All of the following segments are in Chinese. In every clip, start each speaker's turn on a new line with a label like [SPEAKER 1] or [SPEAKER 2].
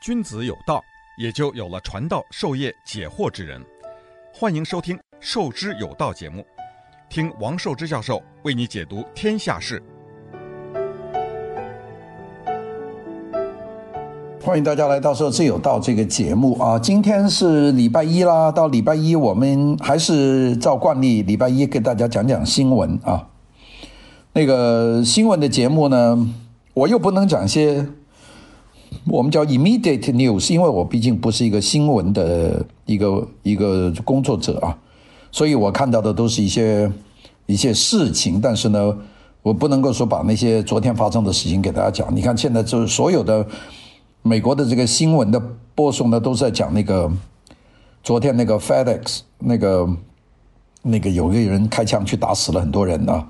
[SPEAKER 1] 君子有道，也就有了传道授业解惑之人。欢迎收听《授之有道》节目，听王寿之教授为你解读天下事。
[SPEAKER 2] 欢迎大家来到《授之有道》这个节目啊！今天是礼拜一啦，到礼拜一我们还是照惯例，礼拜一给大家讲讲新闻啊。那个新闻的节目呢，我又不能讲些。我们叫 immediate news，因为我毕竟不是一个新闻的一个一个工作者啊，所以我看到的都是一些一些事情，但是呢，我不能够说把那些昨天发生的事情给大家讲。你看现在就是所有的美国的这个新闻的播送呢，都在讲那个昨天那个 FedEx 那个那个有一个人开枪去打死了很多人啊。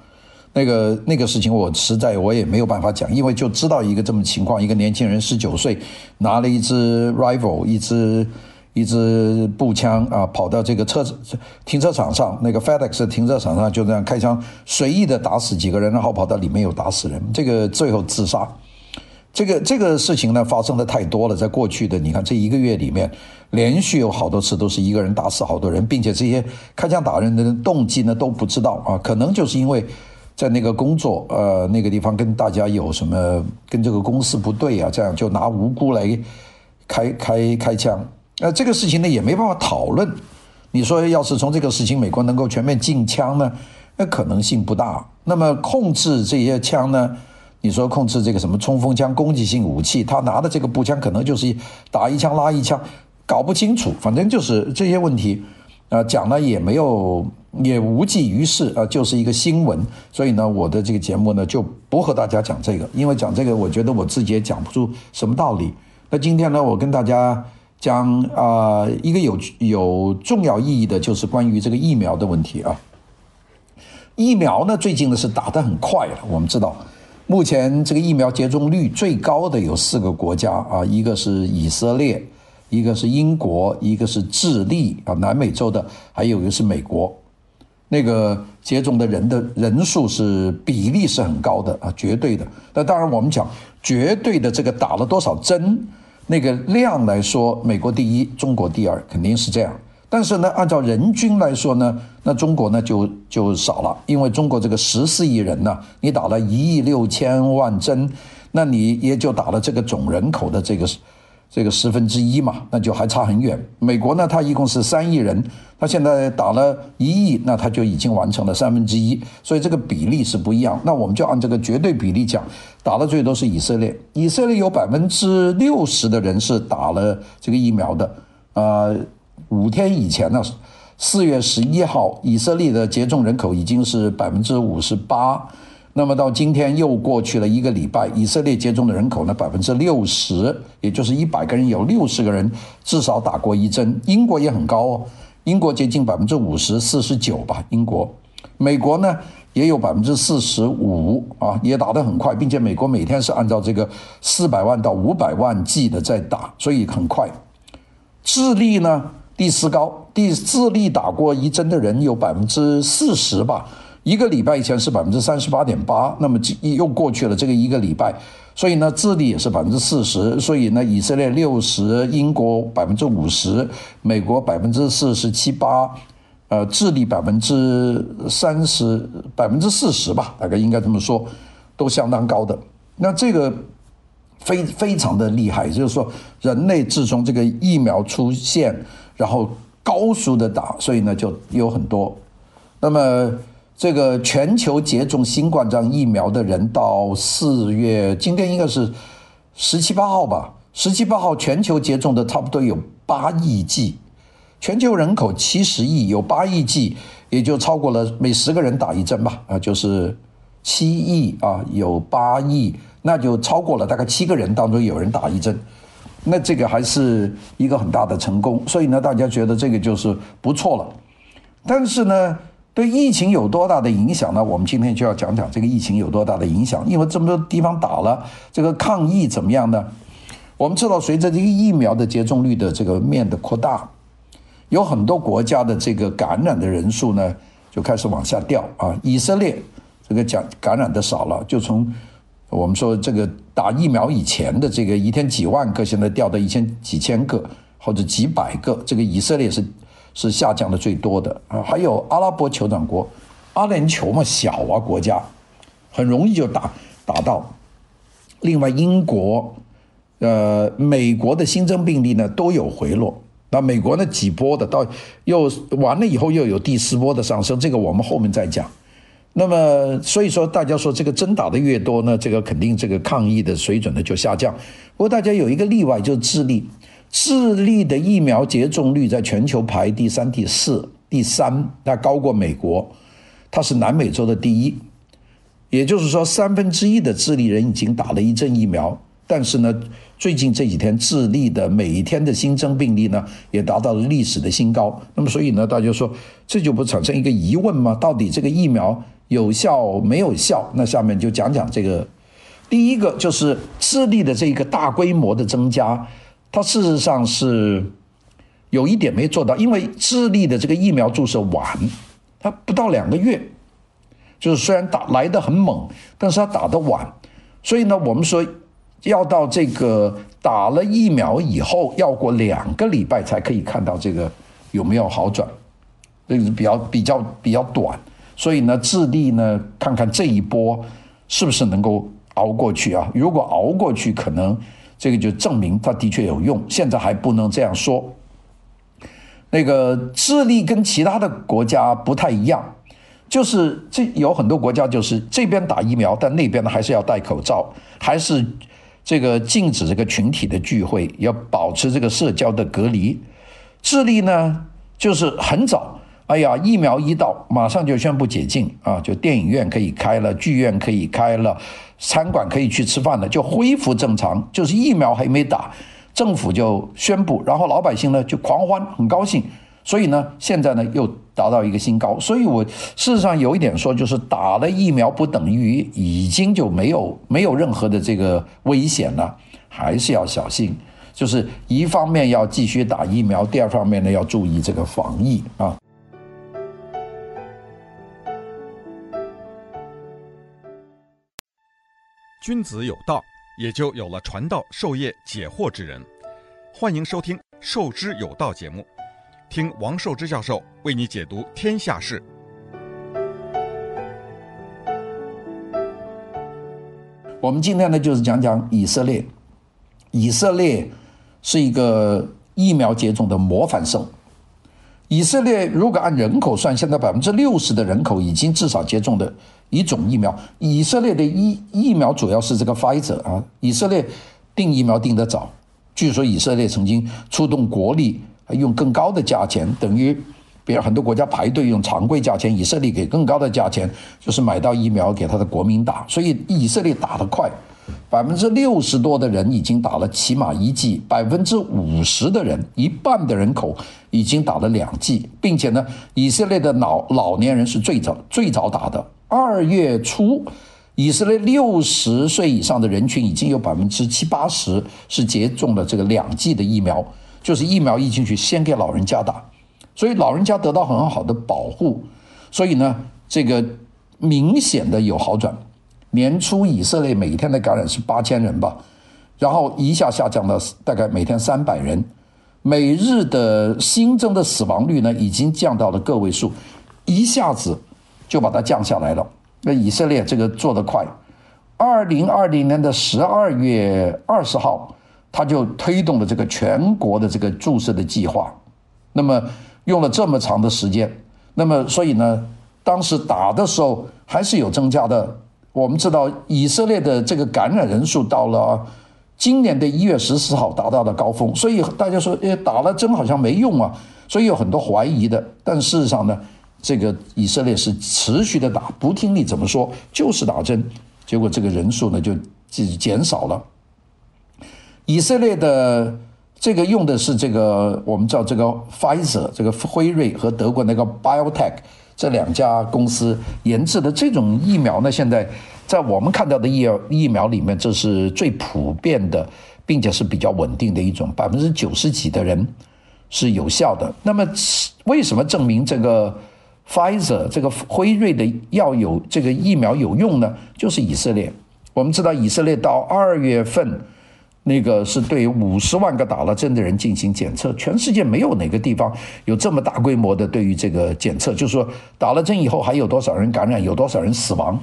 [SPEAKER 2] 那个那个事情我实在我也没有办法讲，因为就知道一个这么情况，一个年轻人十九岁拿了一支 rifle 一支一支步枪啊，跑到这个车停车场上，那个 FedEx 停车场上就这样开枪随意的打死几个人，然后跑到里面又打死人，这个最后自杀。这个这个事情呢发生的太多了，在过去的你看这一个月里面，连续有好多次都是一个人打死好多人，并且这些开枪打人的动机呢都不知道啊，可能就是因为。在那个工作，呃，那个地方跟大家有什么跟这个公司不对啊？这样就拿无辜来开开开枪，呃，这个事情呢也没办法讨论。你说要是从这个事情美国能够全面禁枪呢，那可能性不大。那么控制这些枪呢？你说控制这个什么冲锋枪、攻击性武器，他拿的这个步枪可能就是打一枪拉一枪，搞不清楚。反正就是这些问题，啊、讲了也没有。也无济于事啊，就是一个新闻，所以呢，我的这个节目呢就不和大家讲这个，因为讲这个，我觉得我自己也讲不出什么道理。那今天呢，我跟大家讲啊、一个有有重要意义的，就是关于这个疫苗的问题啊。疫苗呢，最近呢是打得很快了。我们知道，目前这个疫苗接种率最高的有四个国家啊，一个是以色列，一个是英国，一个是智利啊，南美洲的，还有一个是美国。那个接种的人的人数是比例是很高的啊，绝对的。那当然，我们讲绝对的这个打了多少针，那个量来说，美国第一，中国第二，肯定是这样。但是呢，按照人均来说呢，那中国呢就就少了，因为中国这个十四亿人呢，你打了一亿六千万针，那你也就打了这个总人口的这个。这个十分之一嘛，那就还差很远。美国呢，它一共是三亿人，它现在打了一亿，那它就已经完成了三分之一，所以这个比例是不一样。那我们就按这个绝对比例讲，打的最多是以色列，以色列有百分之六十的人是打了这个疫苗的。啊、呃，五天以前呢，四月十一号，以色列的接种人口已经是百分之五十八。那么到今天又过去了一个礼拜，以色列接种的人口呢，百分之六十，也就是一百个人有六十个人至少打过一针。英国也很高哦，英国接近百分之五十，四十九吧。英国，美国呢也有百分之四十五啊，也打得很快，并且美国每天是按照这个四百万到五百万剂的在打，所以很快。智利呢第四高，第智利打过一针的人有百分之四十吧。一个礼拜以前是百分之三十八点八，那么又过去了这个一个礼拜，所以呢，智利也是百分之四十，所以呢，以色列六十，英国百分之五十，美国百分之四十七八，呃，智利百分之三十，百分之四十吧，大概应该这么说，都相当高的。那这个非非常的厉害，就是说，人类自从这个疫苗出现，然后高速的打，所以呢，就有很多，那么。这个全球接种新冠状疫苗的人到四月，今天应该是十七八号吧？十七八号全球接种的差不多有八亿剂，全球人口七十亿，有八亿剂，也就超过了每十个人打一针吧？啊，就是七亿啊，有八亿，那就超过了大概七个人当中有人打一针，那这个还是一个很大的成功，所以呢，大家觉得这个就是不错了，但是呢。对疫情有多大的影响呢？我们今天就要讲讲这个疫情有多大的影响。因为这么多地方打了，这个抗疫怎么样呢？我们知道，随着这个疫苗的接种率的这个面的扩大，有很多国家的这个感染的人数呢就开始往下掉啊。以色列这个讲感染的少了，就从我们说这个打疫苗以前的这个一天几万个，现在掉到一千几千个或者几百个，这个以色列是是下降的最多的啊。还有阿拉伯酋长国，阿联酋嘛小啊国家，很容易就打打到。另外英国、呃美国的新增病例呢都有回落。那美国那几波的到又完了以后又有第四波的上升，这个我们后面再讲。那么所以说大家说这个针打的越多呢，这个肯定这个抗疫的水准呢就下降。不过大家有一个例外，就是智利，智利的疫苗接种率在全球排第三、第四、第三，它高过美国，它是南美洲的第一。也就是说，三分之一的智利人已经打了一针疫苗。但是呢，最近这几天智利的每一天的新增病例呢，也达到了历史的新高。那么，所以呢，大家说这就不产生一个疑问吗？到底这个疫苗有效没有效？那下面就讲讲这个。第一个就是智利的这个大规模的增加，它事实上是有一点没做到，因为智利的这个疫苗注射晚，它不到两个月，就是虽然打来的很猛，但是它打得晚，所以呢，我们说。要到这个打了疫苗以后，要过两个礼拜才可以看到这个有没有好转，这个比较比较比较短。所以呢，智利呢，看看这一波是不是能够熬过去啊？如果熬过去，可能这个就证明它的确有用。现在还不能这样说。那个智利跟其他的国家不太一样，就是这有很多国家就是这边打疫苗，但那边呢还是要戴口罩，还是。这个禁止这个群体的聚会，要保持这个社交的隔离。智利呢，就是很早，哎呀，疫苗一到，马上就宣布解禁啊，就电影院可以开了，剧院可以开了，餐馆可以去吃饭了，就恢复正常。就是疫苗还没打，政府就宣布，然后老百姓呢就狂欢，很高兴。所以呢，现在呢又达到一个新高，所以我事实上有一点说，就是打了疫苗不等于已经就没有没有任何的这个危险了，还是要小心。就是一方面要继续打疫苗，第二方面呢要注意这个防疫啊。
[SPEAKER 1] 君子有道，也就有了传道授业解惑之人。欢迎收听《授之有道》节目。听王寿之教授为你解读天下事。
[SPEAKER 2] 我们今天呢，就是讲讲以色列。以色列是一个疫苗接种的模范生。以色列如果按人口算，现在百分之六十的人口已经至少接种的一种疫苗。以色列的疫疫苗主要是这个 Pfizer 啊。以色列订疫苗订得早，据说以色列曾经出动国力。用更高的价钱，等于别人很多国家排队用常规价钱，以色列给更高的价钱，就是买到疫苗给他的国民打。所以以色列打得快，百分之六十多的人已经打了起码一剂，百分之五十的人，一半的人口已经打了两剂，并且呢，以色列的老老年人是最早最早打的。二月初，以色列六十岁以上的人群已经有百分之七八十是接种了这个两剂的疫苗。就是疫苗一进去，先给老人家打，所以老人家得到很好的保护，所以呢，这个明显的有好转。年初以色列每天的感染是八千人吧，然后一下下降到大概每天三百人，每日的新增的死亡率呢已经降到了个位数，一下子就把它降下来了。那以色列这个做得快，二零二零年的十二月二十号。他就推动了这个全国的这个注射的计划，那么用了这么长的时间，那么所以呢，当时打的时候还是有增加的。我们知道以色列的这个感染人数到了今年的一月十四号达到了高峰，所以大家说，诶，打了针好像没用啊，所以有很多怀疑的。但事实上呢，这个以色列是持续的打，不听你怎么说，就是打针，结果这个人数呢就减少了。以色列的这个用的是这个，我们知道这个 Pfizer，这个辉瑞和德国那个 BioTech 这两家公司研制的这种疫苗呢，现在在我们看到的疫苗疫苗里面，这是最普遍的，并且是比较稳定的一种，百分之九十几的人是有效的。那么为什么证明这个 Pfizer 这个辉瑞的药有这个疫苗有用呢？就是以色列。我们知道以色列到二月份，那个是对五十万个打了针的人进行检测，全世界没有哪个地方有这么大规模的对于这个检测，就是说打了针以后还有多少人感染，有多少人死亡。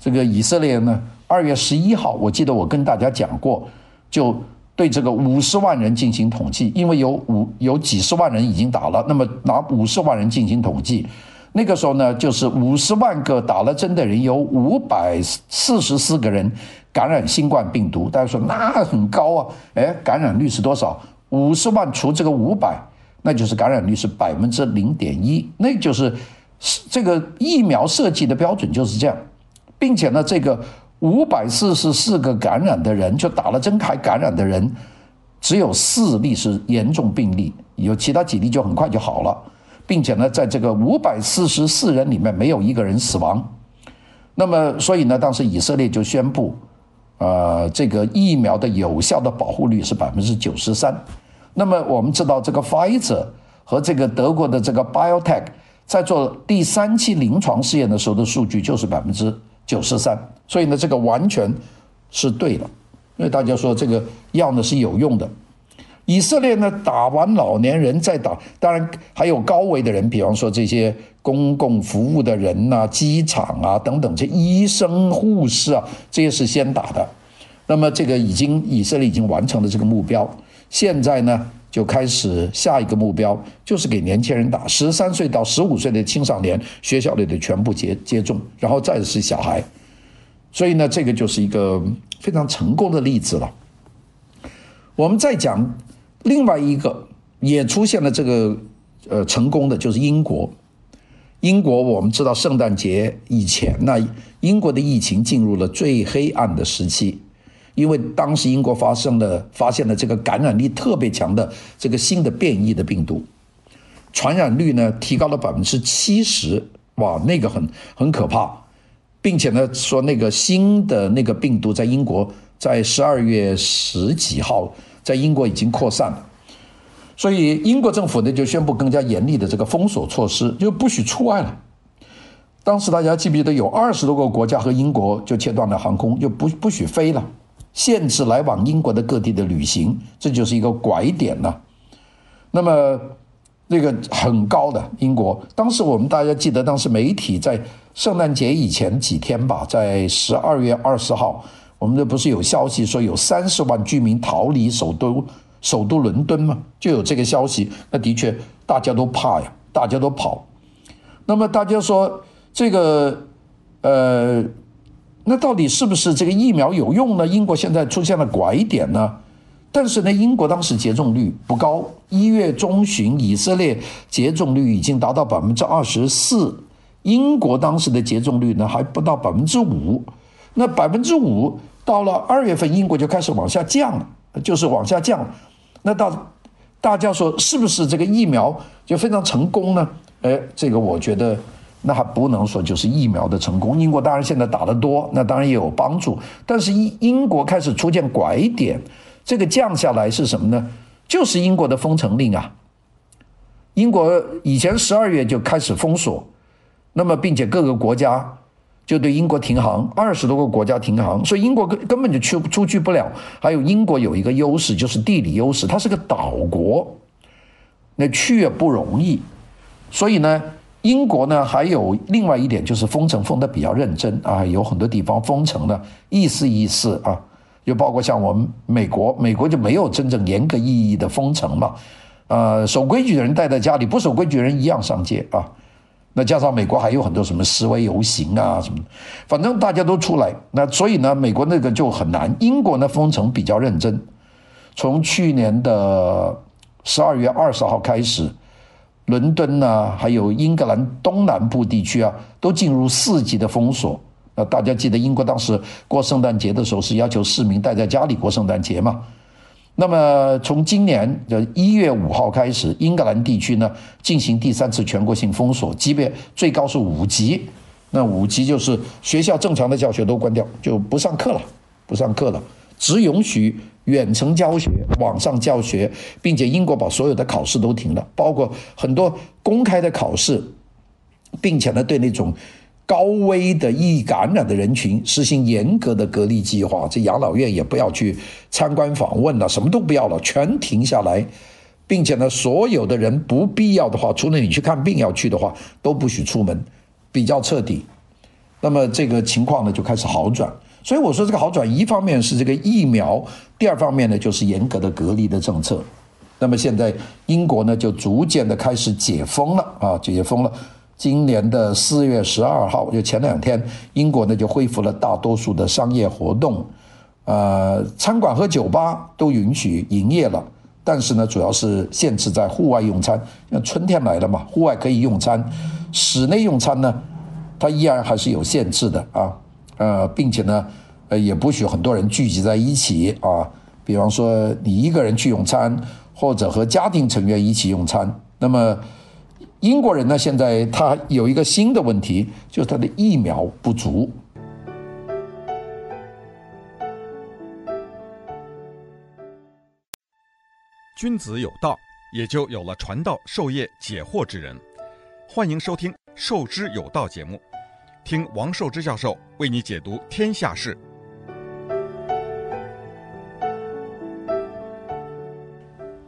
[SPEAKER 2] 这个以色列呢，二月十一号，我记得我跟大家讲过，就对这个五十万人进行统计，因为有五有几十万人已经打了，那么拿五十万人进行统计。那个时候呢，就是五十万个打了针的人，有五百四十四个人感染新冠病毒。大家说那很高啊，哎，感染率是多少？五十万除这个五百，那就是感染率是百分之零点一。那就是这个疫苗设计的标准就是这样，并且呢，这个五百四十四个感染的人，就打了针还感染的人，只有四例是严重病例，有其他几例就很快就好了。并且呢，在这个五百四十四人里面，没有一个人死亡。那么，所以呢，当时以色列就宣布，呃，这个疫苗的有效的保护率是百分之九十三。那么，我们知道这个 Pfizer 和这个德国的这个 BioTech 在做第三期临床试验的时候的数据就是百分之九十三。所以呢，这个完全是对的，因为大家说这个药呢是有用的。以色列呢，打完老年人再打，当然还有高危的人，比方说这些公共服务的人呐、机场啊等等，这医生、护士啊，这些是先打的。那么这个已经以色列已经完成了这个目标，现在呢就开始下一个目标，就是给年轻人打，十三岁到十五岁的青少年学校里的全部接接种，然后再是小孩。所以呢，这个就是一个非常成功的例子了。我们再讲。另外一个也出现了这个呃成功的，就是英国。英国我们知道，圣诞节以前，那英国的疫情进入了最黑暗的时期，因为当时英国发生了发现了这个感染力特别强的这个新的变异的病毒，传染率呢提高了百分之七十，哇，那个很很可怕，并且呢说那个新的那个病毒在英国在十二月十几号。在英国已经扩散了，所以英国政府呢就宣布更加严厉的这个封锁措施，就不许出外了。当时大家记不记得有二十多个国家和英国就切断了航空，就不不许飞了，限制来往英国的各地的旅行，这就是一个拐点了。那么那个很高的英国，当时我们大家记得，当时媒体在圣诞节以前几天吧，在十二月二十号。我们这不是有消息说有三十万居民逃离首都首都伦敦吗？就有这个消息，那的确大家都怕呀，大家都跑。那么大家说这个呃，那到底是不是这个疫苗有用呢？英国现在出现了拐点呢？但是呢，英国当时接种率不高，一月中旬以色列接种率已经达到百分之二十四，英国当时的接种率呢还不到百分之五。那百分之五到了二月份，英国就开始往下降了，就是往下降。那到大家说是不是这个疫苗就非常成功呢？哎，这个我觉得那还不能说就是疫苗的成功。英国当然现在打得多，那当然也有帮助。但是英英国开始出现拐点，这个降下来是什么呢？就是英国的封城令啊。英国以前十二月就开始封锁，那么并且各个国家。就对英国停航，二十多个国家停航，所以英国根根本就去出去不了。还有英国有一个优势，就是地理优势，它是个岛国，那去也不容易。所以呢，英国呢还有另外一点就是封城封的比较认真啊，有很多地方封城的，意思意思啊，就包括像我们美国，美国就没有真正严格意义的封城嘛，呃，守规矩的人待在家里，不守规矩的人一样上街啊。那加上美国还有很多什么示威游行啊什么，反正大家都出来，那所以呢，美国那个就很难。英国呢封城比较认真，从去年的十二月二十号开始，伦敦啊，还有英格兰东南部地区啊，都进入四级的封锁。那大家记得英国当时过圣诞节的时候是要求市民待在家里过圣诞节嘛？那么从今年的一月五号开始，英格兰地区呢进行第三次全国性封锁，级别最高是五级。那五级就是学校正常的教学都关掉，就不上课了，不上课了，只允许远程教学、网上教学，并且英国把所有的考试都停了，包括很多公开的考试，并且呢对那种高危的易感染的人群实行严格的隔离计划，这养老院也不要去参观访问了，什么都不要了，全停下来，并且呢，所有的人不必要的话，除了你去看病要去的话，都不许出门，比较彻底。那么这个情况呢就开始好转。所以我说这个好转，一方面是这个疫苗，第二方面呢就是严格的隔离的政策。那么现在英国呢就逐渐的开始解封了啊，解封了。今年的四月十二号，就前两天，英国呢就恢复了大多数的商业活动，呃，餐馆和酒吧都允许营业了，但是呢，主要是限制在户外用餐。那春天来了嘛，户外可以用餐，室内用餐呢，它依然还是有限制的啊，呃，并且呢，呃，也不许很多人聚集在一起啊，比方说你一个人去用餐，或者和家庭成员一起用餐，那么。英国人呢，现在他有一个新的问题，就是他的疫苗不足。
[SPEAKER 1] 君子有道，也就有了传道授业解惑之人。欢迎收听《授之有道》节目，听王寿之教授为你解读天下事。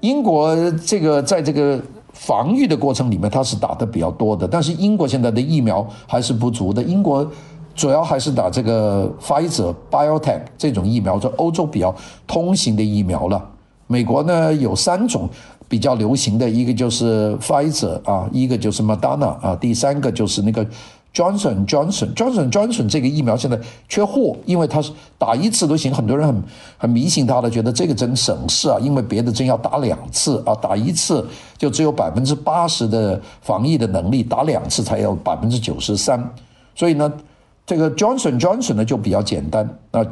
[SPEAKER 2] 英国这个在这个。防御的过程里面，它是打的比较多的，但是英国现在的疫苗还是不足的。英国主要还是打这个 Pfizer、BioTech 这种疫苗，这欧洲比较通行的疫苗了。美国呢有三种比较流行的，一个就是 Pfizer 啊，一个就是 Moderna 啊，第三个就是那个。Johnson Johnson Johnson Johnson 这个疫苗现在缺货，因为它是打一次都行，很多人很很迷信它的，觉得这个针省事啊，因为别的针要打两次啊，打一次就只有百分之八十的防疫的能力，打两次才有百分之九十三，所以呢，这个 Johnson Johnson 呢就比较简单那。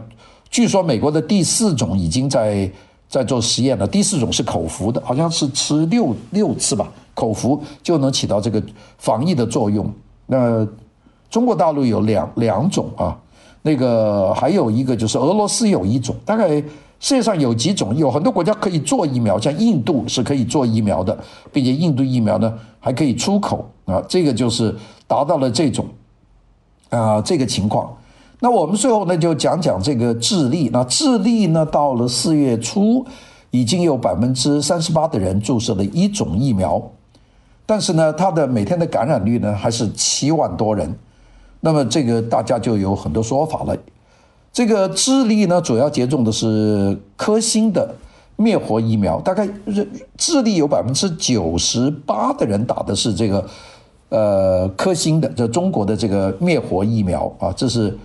[SPEAKER 2] 据说美国的第四种已经在在做实验了，第四种是口服的，好像是吃六六次吧，口服就能起到这个防疫的作用。那中国大陆有两两种啊，那个还有一个就是俄罗斯有一种，大概世界上有几种，有很多国家可以做疫苗，像印度是可以做疫苗的，并且印度疫苗呢还可以出口啊，这个就是达到了这种啊这个情况。那我们最后呢就讲讲这个智利，那智利呢到了四月初已经有百分之三十八的人注射了一种疫苗，但是呢它的每天的感染率呢还是七万多人。那么这个大家就有很多说法了。这个智利呢，主要接种的是科兴的灭活疫苗，大概智利有百分之九十八的人打的是这个呃科兴的，这中国的这个灭活疫苗啊，这是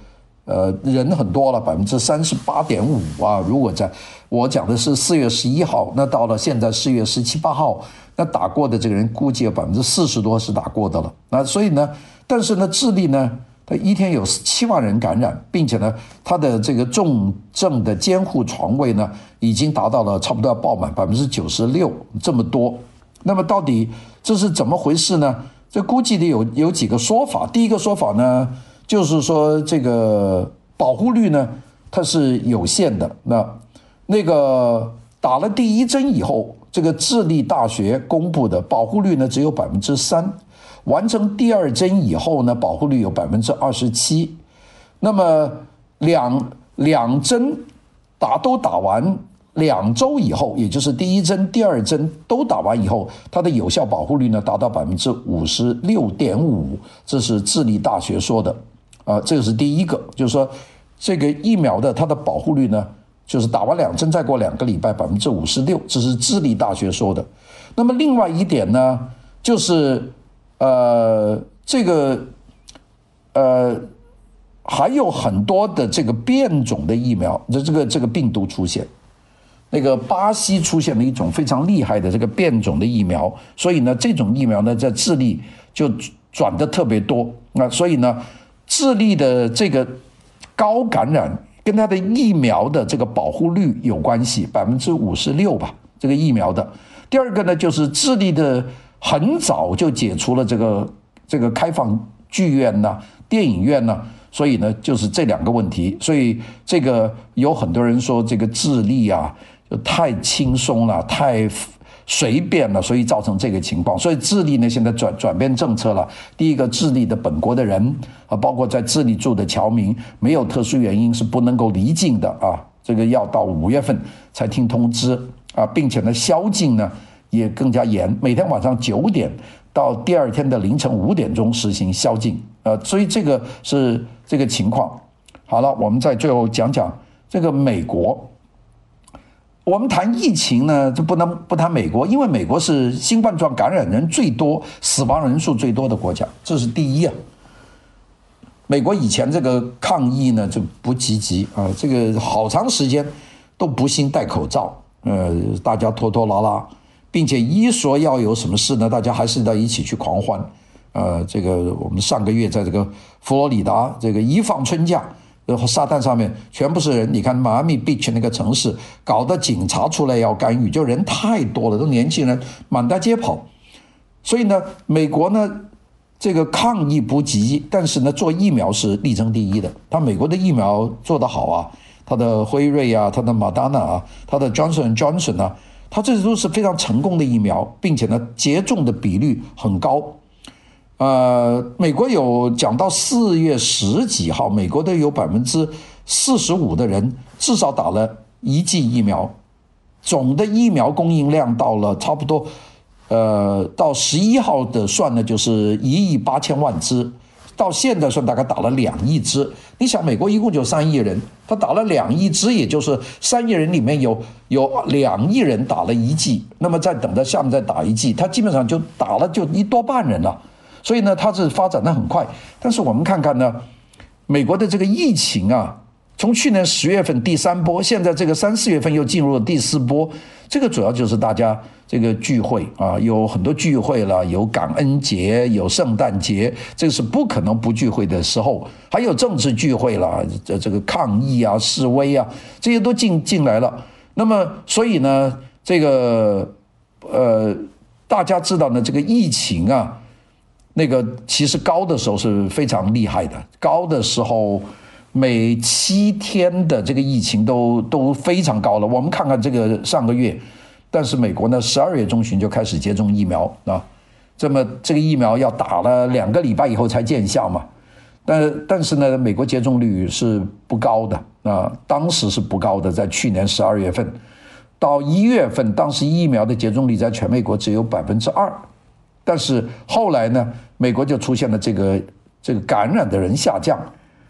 [SPEAKER 2] 呃人很多了，百分之三十八点五啊。如果在我讲的是四月十一号，那到了现在四月十七八号，那打过的这个人估计有百分之四十多是打过的了。那所以呢？但是呢，智利呢，它一天有七万人感染，并且呢，它的这个重症的监护床位呢，已经达到了差不多要爆满百分之九十六这么多。那么到底这是怎么回事呢？这估计得有有几个说法。第一个说法呢，就是说这个保护率呢，它是有限的。那那个打了第一针以后，这个智利大学公布的保护率呢，只有百分之三。完成第二针以后呢，保护率有百分之二十七。那么两两针打都打完两周以后，也就是第一针、第二针都打完以后，它的有效保护率呢达到百分之五十六点五。这是智利大学说的，啊、这个是第一个，就是说这个疫苗的它的保护率呢，就是打完两针再过两个礼拜百分之五十六，这是智利大学说的。那么另外一点呢，就是。呃，这个呃，还有很多的这个变种的疫苗，这这个这个病毒出现，那个巴西出现了一种非常厉害的这个变种的疫苗，所以呢，这种疫苗呢，在智利就转的特别多。那所以呢，智利的这个高感染跟它的疫苗的这个保护率有关系，百分之五十六吧，这个疫苗的。第二个呢，就是智利的。很早就解除了这个这个开放剧院呐、电影院呐，所以呢，就是这两个问题。所以这个有很多人说这个智利啊，就太轻松了，太随便了，所以造成这个情况。所以智利呢，现在转转变政策了。第一个，智利的本国的人啊，包括在智利住的侨民，没有特殊原因是不能够离境的啊。这个要到五月份才听通知啊，并且呢，宵禁呢也更加严，每天晚上九点到第二天的凌晨五点钟实行宵禁。呃，所以这个是这个情况。好了，我们在最后讲讲这个美国。我们谈疫情呢，就不能不谈美国，因为美国是新冠状感染人最多、死亡人数最多的国家，这是第一啊。美国以前这个抗疫呢就不积极啊，这个好长时间都不兴戴口罩，呃，大家拖拖拉拉，并且一说要有什么事呢，大家还是要一起去狂欢。呃，这个我们上个月在这个佛罗里达这个一放春假。然后沙滩上面全部是人，你看迈阿密 beach 那个城市，搞得警察出来要干预，就人太多了，都年轻人满大街跑。所以呢，美国呢这个抗疫不急，但是呢做疫苗是力争第一的。他美国的疫苗做得好啊，他的辉瑞啊，他的莫德纳啊，他的 Johnson Johnson 啊，它这都是非常成功的疫苗，并且呢接种的比率很高。呃，美国有讲到四月十几号，美国都有百分之四十五的人至少打了一剂疫苗，总的疫苗供应量到了差不多，呃，到十一号的算呢，就是一亿八千万支，到现在算大概打了两亿支。你想，美国一共就三亿人，他打了两亿支，也就是三亿人里面有有两亿人打了一剂，那么再等着下面再打一剂，他基本上就打了就一多半人了。所以呢，它是发展的很快，但是我们看看呢，美国的这个疫情啊，从去年十月份第三波，现在这个三四月份又进入了第四波，这个主要就是大家这个聚会啊，有很多聚会了，有感恩节，有圣诞节，这是不可能不聚会的时候，还有政治聚会了，这这个抗议啊、示威啊，这些都进进来了。那么，所以呢，这个呃，大家知道呢，这个疫情啊。那个其实高的时候是非常厉害的，高的时候每七天的这个疫情都都非常高了。我们看看这个上个月，但是美国呢，十二月中旬就开始接种疫苗啊，这么这个疫苗要打了两个礼拜以后才见效嘛。但但是呢，美国接种率是不高的啊，当时是不高的，在去年十二月份到一月份，当时疫苗的接种率在全美国只有百分之二。但是后来呢，美国就出现了这个这个感染的人下降，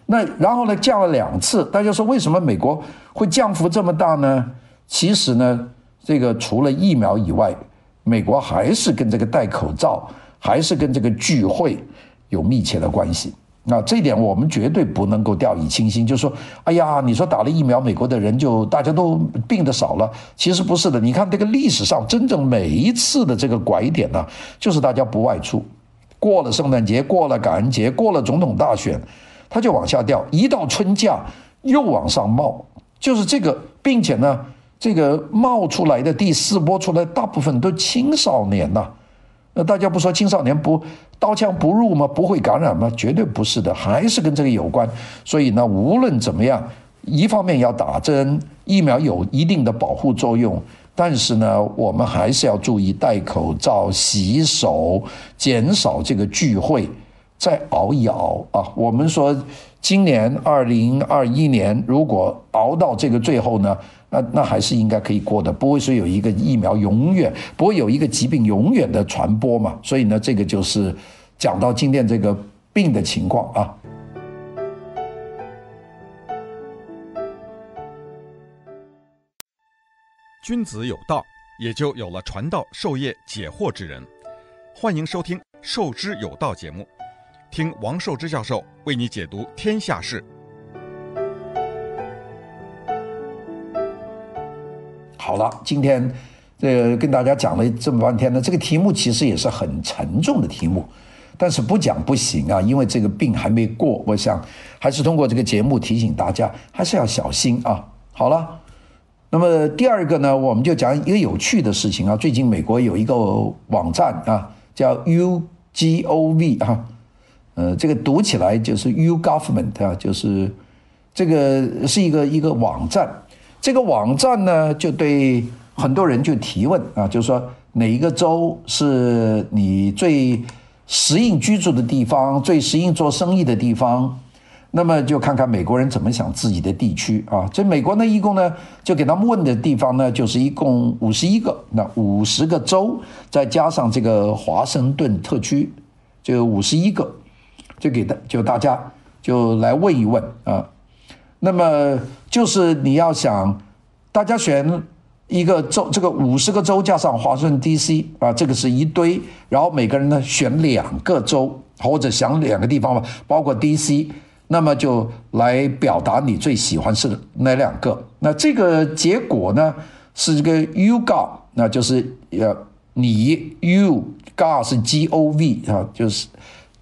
[SPEAKER 2] 那然后呢降了两次，大家说为什么美国会降幅这么大呢？其实呢，这个除了疫苗以外，美国还是跟这个戴口罩，还是跟这个聚会有密切的关系。那这一点我们绝对不能够掉以轻心，就是说，哎呀，你说打了疫苗，美国的人就大家都病得少了，其实不是的。你看这个历史上真正每一次的这个拐点呢，就是大家不外出，过了圣诞节，过了感恩节，过了总统大选，它就往下掉，一到春假又往上冒，就是这个，并且呢，这个冒出来的第四波出来，大部分都青少年呐。那大家不说青少年不刀枪不入吗？不会感染吗？绝对不是的，还是跟这个有关。所以呢，无论怎么样，一方面要打针，疫苗有一定的保护作用，但是呢，我们还是要注意戴口罩、洗手，减少这个聚会，再熬一熬啊。我们说，今年二零二一年，如果熬到这个最后呢？那那还是应该可以过的，不会说有一个疫苗永远不会有一个疾病永远的传播嘛。所以呢，这个就是讲到今天这个病的情况啊。
[SPEAKER 1] 君子有道，也就有了传道授业解惑之人。欢迎收听《授之有道》节目，听王寿之教授为你解读天下事。
[SPEAKER 2] 好了，今天这个跟大家讲了这么半天呢，这个题目其实也是很沉重的题目，但是不讲不行啊，因为这个病还没过，我想还是通过这个节目提醒大家，还是要小心啊。好了，那么第二个呢，我们就讲一个有趣的事情啊，最近美国有一个网站啊，叫 U G O V 啊，呃，这个读起来就是 U Government 啊，就是这个是一个一个网站。这个网站呢，就对很多人就提问啊，就是说哪一个州是你最适应居住的地方，最适应做生意的地方？那么就看看美国人怎么想自己的地区啊。这美国呢，一共呢就给他们问的地方呢，就是一共五十一个，那五十个州再加上这个华盛顿特区，就五十一个，就给大就大家就来问一问啊。那么就是你要想，大家选一个州，这个五十个州加上华盛顿 DC 啊，这个是一堆，然后每个人呢选两个州或者想两个地方吧，包括 DC。那么就来表达你最喜欢是哪两个？那这个结果呢是这个 you got，那就是呃你 you got 是 G O V 啊，就是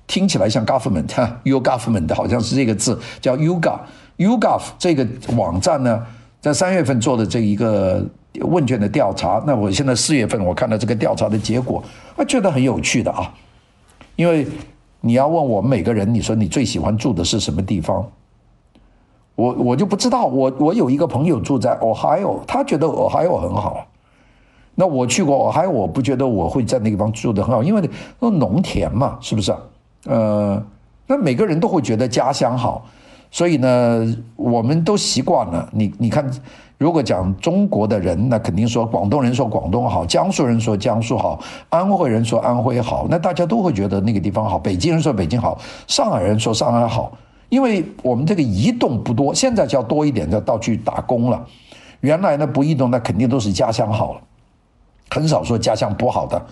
[SPEAKER 2] 听起来像 government 哈，you government 好像是这个字叫 you got you got 这个网站呢，在三月份做的这一个问卷的调查，那我现在四月份我看到这个调查的结果，我觉得很有趣的啊，因为。你要问我们每个人，你说你最喜欢住的是什么地方？我我就不知道。我我有一个朋友住在 Ohio，他觉得 Ohio 很好。那我去过 Ohio，我不觉得我会在那个地方住得很好，因为那农田嘛，是不是？呃，那每个人都会觉得家乡好，所以呢，我们都习惯了。你你看。如果讲中国的人，那肯定说广东人说广东好，江苏人说江苏好，安徽人说安徽好，那大家都会觉得那个地方好。北京人说北京好，上海人说上海好，因为我们这个移动不多，现在就要多一点，就到去打工了。原来呢不移动，那肯定都是家乡好了，很少说家乡不好的。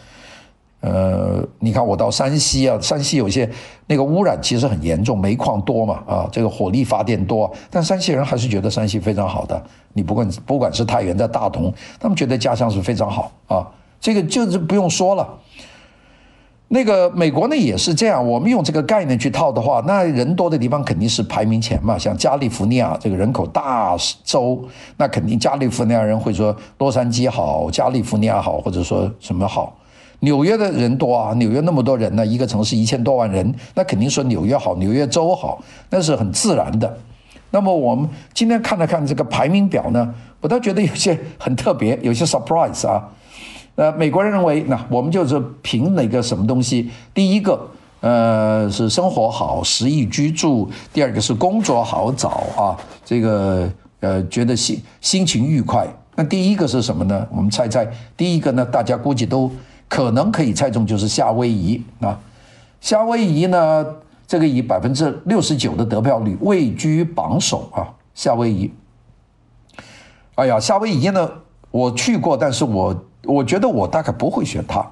[SPEAKER 2] 呃，你看我到山西啊，山西有些那个污染其实很严重，煤矿多嘛，啊，这个火力发电多，但山西人还是觉得山西非常好的。你不管不管是太原在大同，他们觉得家乡是非常好啊，这个就是不用说了。那个美国呢也是这样，我们用这个概念去套的话，那人多的地方肯定是排名前嘛，像加利福尼亚这个人口大州，那肯定加利福尼亚人会说洛杉矶好，加利福尼亚好，或者说什么好。纽约的人多啊，纽约那么多人呢，一个城市一千多万人，那肯定说纽约好，纽约州好，那是很自然的。那么我们今天看了看这个排名表呢，我倒觉得有些很特别，有些 surprise 啊。呃，美国人认为，那我们就是凭哪个什么东西？第一个，呃，是生活好，适宜居住；第二个是工作好找啊，这个呃，觉得心心情愉快。那第一个是什么呢？我们猜猜，第一个呢，大家估计都。可能可以猜中就是夏威夷啊，夏威夷呢，这个以百分之六十九的得票率位居榜首啊。夏威夷，哎呀，夏威夷呢，我去过，但是我我觉得我大概不会选它。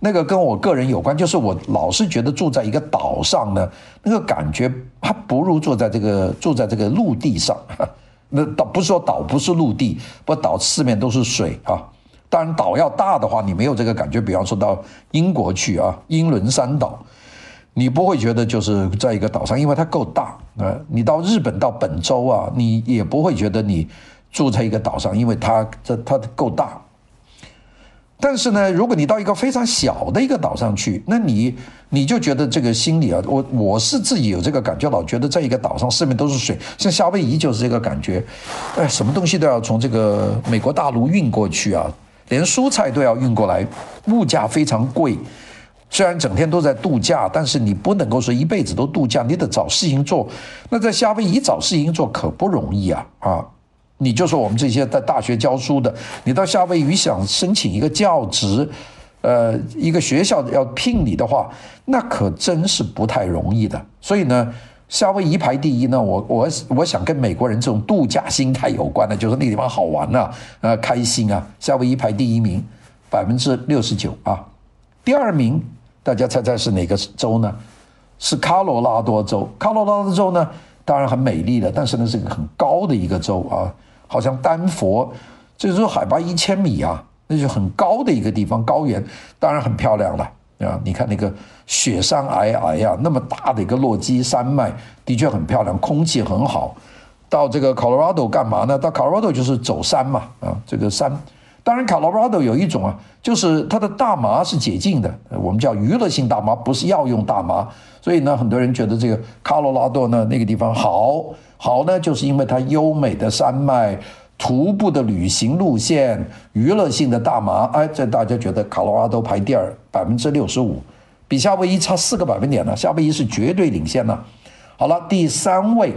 [SPEAKER 2] 那个跟我个人有关，就是我老是觉得住在一个岛上呢，那个感觉还不如住在这个住在这个陆地上。那岛不是说岛不是陆地，不岛四面都是水啊。当然，岛要大的话，你没有这个感觉。比方说到英国去啊，英伦三岛，你不会觉得就是在一个岛上，因为它够大啊。你到日本到本州啊，你也不会觉得你住在一个岛上，因为它这它够大。但是呢，如果你到一个非常小的一个岛上去，那你你就觉得这个心里啊，我我是自己有这个感觉，老觉得在一个岛上四面都是水，像夏威夷就是这个感觉，哎，什么东西都要从这个美国大陆运过去啊。连蔬菜都要运过来，物价非常贵。虽然整天都在度假，但是你不能够说一辈子都度假，你得找事情做。那在夏威夷找事情做可不容易啊！啊，你就说我们这些在大学教书的，你到夏威夷想申请一个教职，呃，一个学校要聘你的话，那可真是不太容易的。所以呢。夏威夷排第一呢，我我我想跟美国人这种度假心态有关的，就是那地方好玩啊，呃，开心啊。夏威夷排第一名，百分之六十九啊。第二名，大家猜猜是哪个州呢？是科罗拉多州。科罗拉多州呢，当然很美丽的，但是呢是个很高的一个州啊，好像丹佛，这是说海拔一千米啊，那就很高的一个地方，高原，当然很漂亮了。啊，你看那个雪山皑皑呀，那么大的一个落基山脉，的确很漂亮，空气很好。到这个 Colorado 干嘛呢？到 Colorado 就是走山嘛，啊，这个山。当然，Colorado 有一种啊，就是它的大麻是解禁的，我们叫娱乐性大麻，不是药用大麻。所以呢，很多人觉得这个 Colorado 呢那个地方好，好呢，就是因为它优美的山脉，徒步的旅行路线、娱乐性的大麻，哎，这大家觉得卡罗拉多排第二，百分之六十五，比夏威夷差四个百分点呢。夏威夷是绝对领先了。好了，第三位，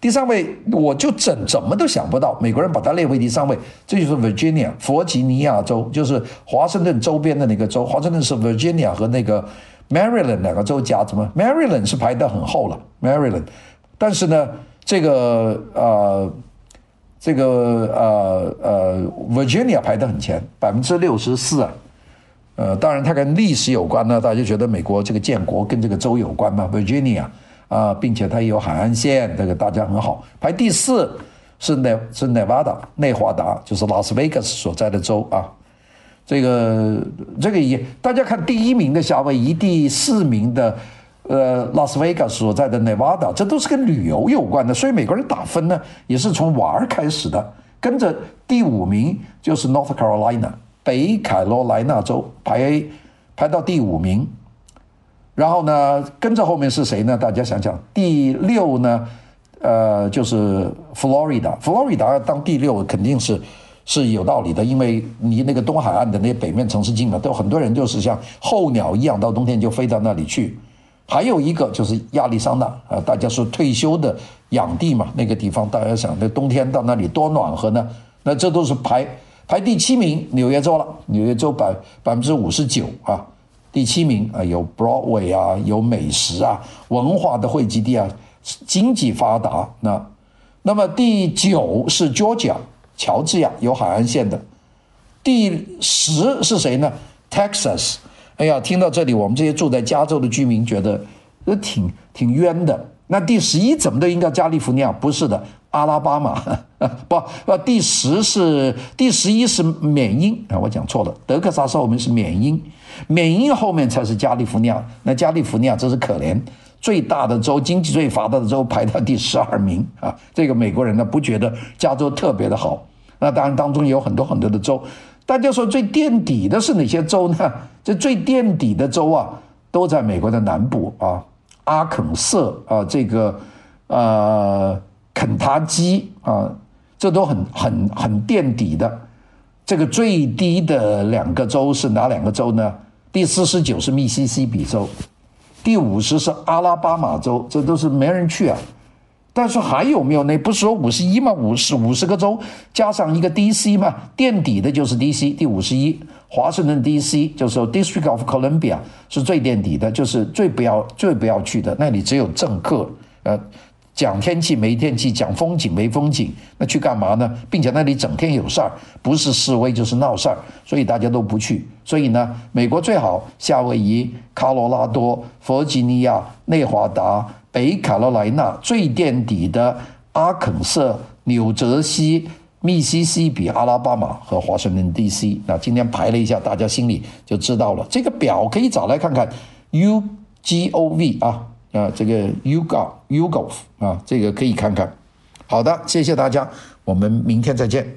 [SPEAKER 2] 第三位我就怎怎么都想不到，美国人把它列为第三位，这就是 Virginia 弗吉尼亚州，就是华盛顿周边的那个州。华盛顿是 Virginia 和那个 Maryland 两个州夹着嘛，Maryland 是排得很后了，Maryland，但是呢，这个呃。这个呃呃，Virginia 排得很前，百分之六十四啊，呃，当然它跟历史有关呢，大家觉得美国这个建国跟这个州有关嘛，Virginia 啊，并且它有海岸线，这个大家很好。排第四是内是 Nevada 内华达，就是拉斯维加斯所在的州啊。这个这个也大家看第一名的夏威夷，第四名的。呃，拉斯维加斯所在的内华达，这都是跟旅游有关的，所以美国人打分呢，也是从玩儿开始的。跟着第五名就是 North Carolina 北卡罗来纳州排 A，排到第五名，然后呢，跟着后面是谁呢？大家想想，第六呢，呃，就是佛罗里达，佛罗里达当第六肯定是是有道理的，因为离那个东海岸的那些北面城市近了，都很多人就是像候鸟一样，到冬天就飞到那里去。还有一个就是亚利桑那啊，大家说退休的养地嘛，那个地方大家想，那冬天到那里多暖和呢？那这都是排排第七名，纽约州了，纽约州百百分之五十九啊，第七名啊，有 Broadway 啊，有美食啊，文化的汇集地啊，经济发达。那那么第九是 Georgia，乔治亚有海岸线的。第十是谁呢？Texas。哎呀，听到这里，我们这些住在加州的居民觉得都挺挺冤的。那第十一怎么都应该加利福尼亚？不是的，阿拉巴马。不不，第十是第十一是缅因啊，我讲错了，德克萨斯后面是缅因，缅因后面才是加利福尼亚。那加利福尼亚真是可怜，最大的州，经济最发达的州排到第十二名啊。这个美国人呢不觉得加州特别的好。那当然当中有很多很多的州。大家说最垫底的是哪些州呢？这最垫底的州啊，都在美国的南部啊，阿肯色啊，这个呃肯塔基啊，这都很很很垫底的。这个最低的两个州是哪两个州呢？第四十九是密西西比州，第五十是阿拉巴马州，这都是没人去啊。但是还有没有？那不是说五十一吗？五十五十个州加上一个 D.C. 嘛，垫底的就是 D.C. 第五十一，华盛顿 D.C. 就是 District of Columbia 是最垫底的，就是最不要最不要去的，那里只有政客，呃，讲天气没天气，讲风景没风景，那去干嘛呢？并且那里整天有事儿，不是示威就是闹事儿，所以大家都不去。所以呢，美国最好夏威夷、卡罗拉多、弗吉尼亚、内华达。北卡罗来纳最垫底的阿肯色、纽泽西、密西西比、阿拉巴马和华盛顿 D.C.，那今天排了一下，大家心里就知道了。这个表可以找来看看，U G O V 啊啊，这个 YouGov YouGov 啊，这个可以看看。好的，谢谢大家，我们明天再见。